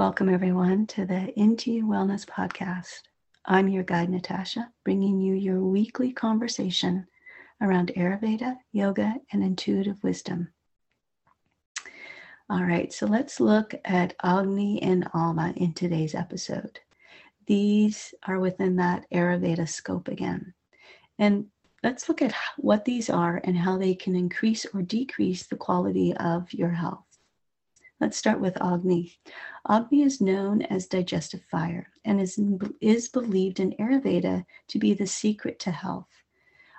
Welcome, everyone, to the Into You Wellness podcast. I'm your guide, Natasha, bringing you your weekly conversation around Ayurveda, yoga, and intuitive wisdom. All right, so let's look at Agni and Ama in today's episode. These are within that Ayurveda scope again. And let's look at what these are and how they can increase or decrease the quality of your health. Let's start with Agni. Agni is known as digestive fire and is, is believed in Ayurveda to be the secret to health.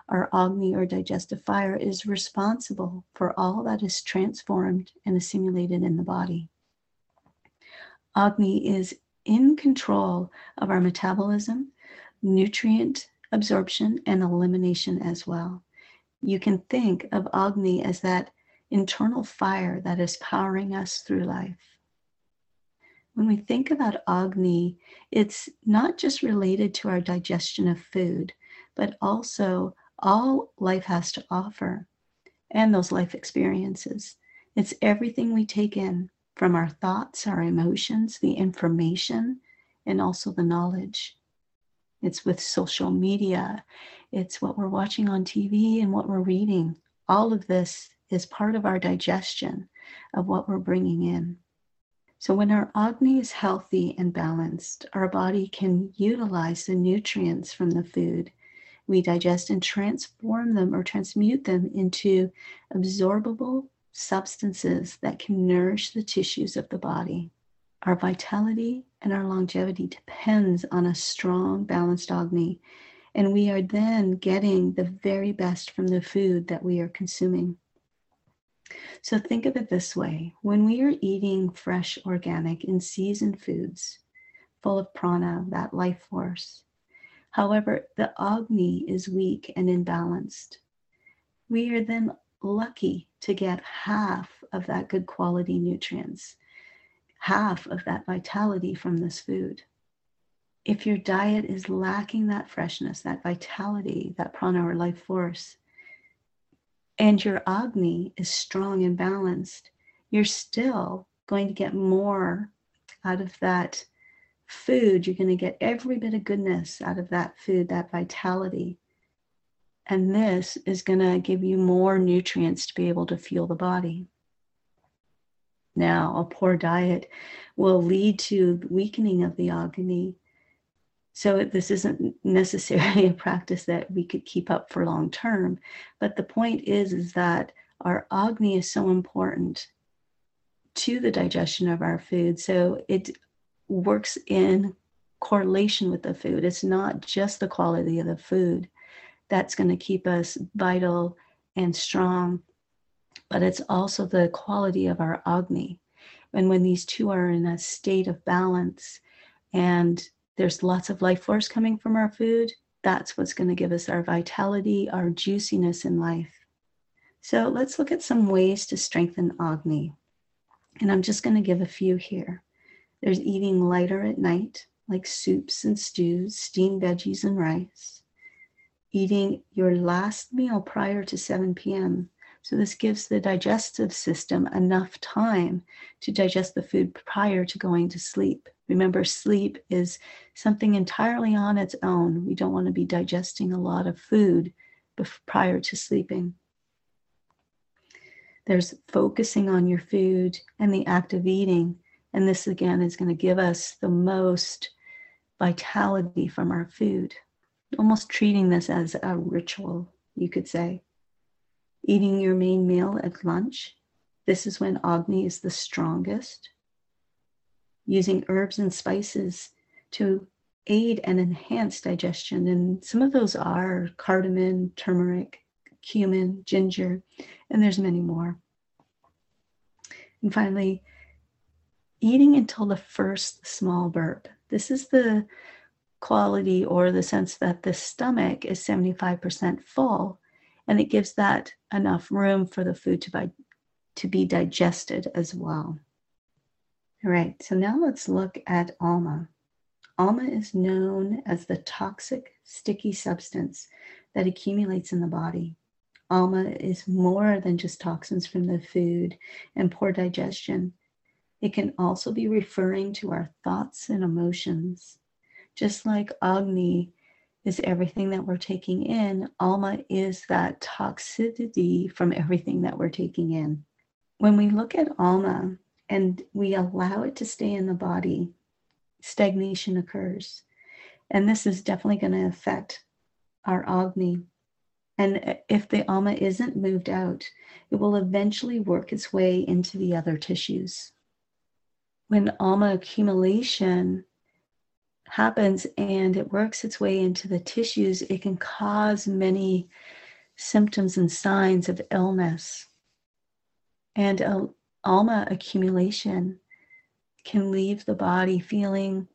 Our Agni or digestive fire is responsible for all that is transformed and assimilated in the body. Agni is in control of our metabolism, nutrient absorption, and elimination as well. You can think of Agni as that internal fire that is powering us through life. When we think about Agni, it's not just related to our digestion of food, but also all life has to offer and those life experiences. It's everything we take in from our thoughts, our emotions, the information, and also the knowledge. It's with social media, it's what we're watching on TV and what we're reading. All of this is part of our digestion of what we're bringing in. So, when our Agni is healthy and balanced, our body can utilize the nutrients from the food we digest and transform them or transmute them into absorbable substances that can nourish the tissues of the body. Our vitality and our longevity depends on a strong, balanced Agni, and we are then getting the very best from the food that we are consuming. So think of it this way when we are eating fresh, organic, and seasoned foods full of prana, that life force, However, the Agni is weak and imbalanced. We are then lucky to get half of that good quality nutrients, half of that vitality from this food. If your diet is lacking that freshness, that vitality, that prana or life force, and your Agni is strong and balanced, you're still going to get more out of that food, you're going to get every bit of goodness out of that food, that vitality. And this is going to give you more nutrients to be able to fuel the body. Now, a poor diet will lead to weakening of the Agni. So, this isn't necessarily a practice that we could keep up for long term. But the point is, is that our Agni is so important to the digestion of our food. So, it works in correlation with the food. It's not just the quality of the food that's going to keep us vital and strong, but it's also the quality of our Agni. And when these two are in a state of balance and there's lots of life force coming from our food, that's what's going to give us our vitality, our juiciness in life. So let's look at some ways to strengthen Agni. And I'm just going to give a few here. There's eating lighter at night, like soups and stews, steamed veggies and rice. Eating your last meal prior to 7 p.m. So, this gives the digestive system enough time to digest the food prior to going to sleep. Remember, sleep is something entirely on its own. We don't want to be digesting a lot of food prior to sleeping. There's focusing on your food and the act of eating and this again is going to give us the most vitality from our food, almost treating this as a ritual, you could say. Eating your main meal at lunch, this is when Agni is the strongest. Using herbs and spices to aid and enhance digestion. And some of those are cardamom, turmeric, cumin, ginger, and there's many more. And finally, eating until the first small burp. This is the quality or the sense that the stomach is 75% full and it gives that enough room for the food to, be, to be digested as well. All right, so now let's look at Ama. Ama is known as the toxic, sticky substance that accumulates in the body. Ama is more than just toxins from the food and poor digestion. It can also be referring to our thoughts and emotions. Just like Agni is everything that we're taking in, Ama is that toxicity from everything that we're taking in. When we look at Ama and we allow it to stay in the body, stagnation occurs. And this is definitely going to affect our Agni. And if the Ama isn't moved out, it will eventually work its way into the other tissues. When Ama accumulation happens and it works its way into the tissues, it can cause many symptoms and signs of illness. And uh, ama accumulation can leave the body feeling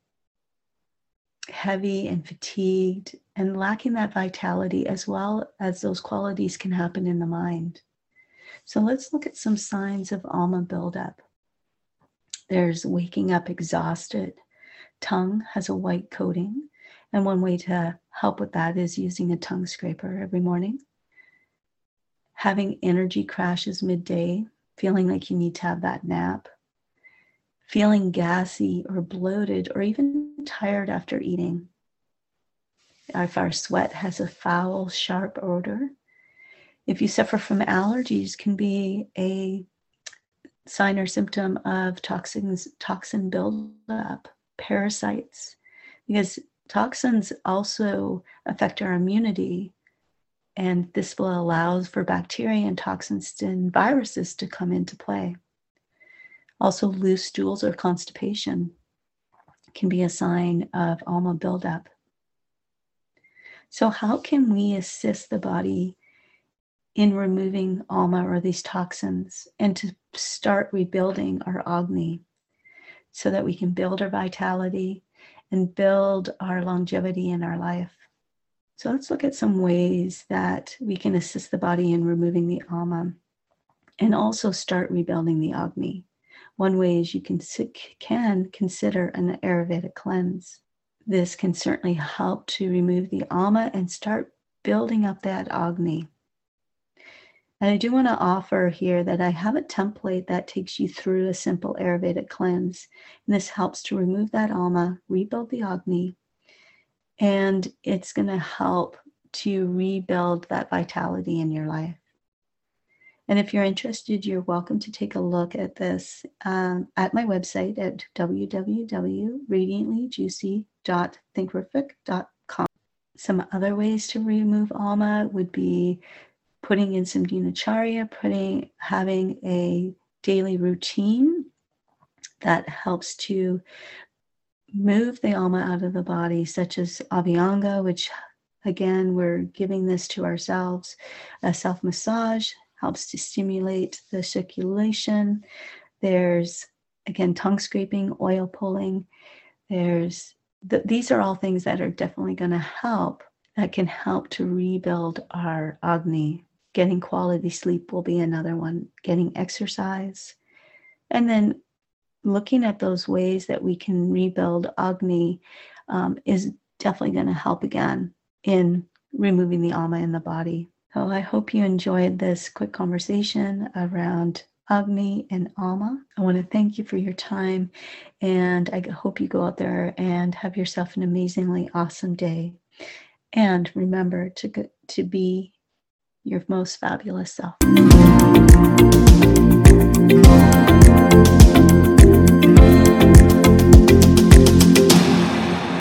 heavy and fatigued and lacking that vitality, as well as those qualities can happen in the mind. So let's look at some signs of ama buildup. There's waking up exhausted, tongue has a white coating. And one way to help with that is using a tongue scraper every morning. Having energy crashes midday, feeling like you need to have that nap. Feeling gassy or bloated or even tired after eating. If our sweat has a foul, sharp odor. If you suffer from allergies, can be a sign or symptom of toxins, toxin buildup parasites, because toxins also affect our immunity. And this will allow for bacteria and toxins and viruses to come into play. Also, loose stools or constipation can be a sign of ama buildup. So, how can we assist the body in removing ama or these toxins and to start rebuilding our agni? So that we can build our vitality and build our longevity in our life. So let's look at some ways that we can assist the body in removing the ama and also start rebuilding the Agni. One way is you can, can consider an Ayurvedic cleanse. This can certainly help to remove the ama and start building up that Agni. And I do want to offer here that I have a template that takes you through a simple Ayurvedic cleanse. And this helps to remove that Ama, rebuild the Agni, and it's going to help to rebuild that vitality in your life. And if you're interested, you're welcome to take a look at this um, at my website at www.radiantlyjuicy.thinkific.com. Some other ways to remove Ama would be putting in some dinacharya, putting having a daily routine that helps to move the ama out of the body, such as abhyanga, which again we're giving this to ourselves. A self massage helps to stimulate the circulation. There's again tongue scraping, oil pulling. There's th- these are all things that are definitely going to help that can help to rebuild our agni Getting quality sleep will be another one, getting exercise. And then looking at those ways that we can rebuild Agni um, is definitely going to help again in removing the Ama in the body. So I hope you enjoyed this quick conversation around Agni and Ama. I want to thank you for your time and I hope you go out there and have yourself an amazingly awesome day. And remember to, to be your most fabulous self.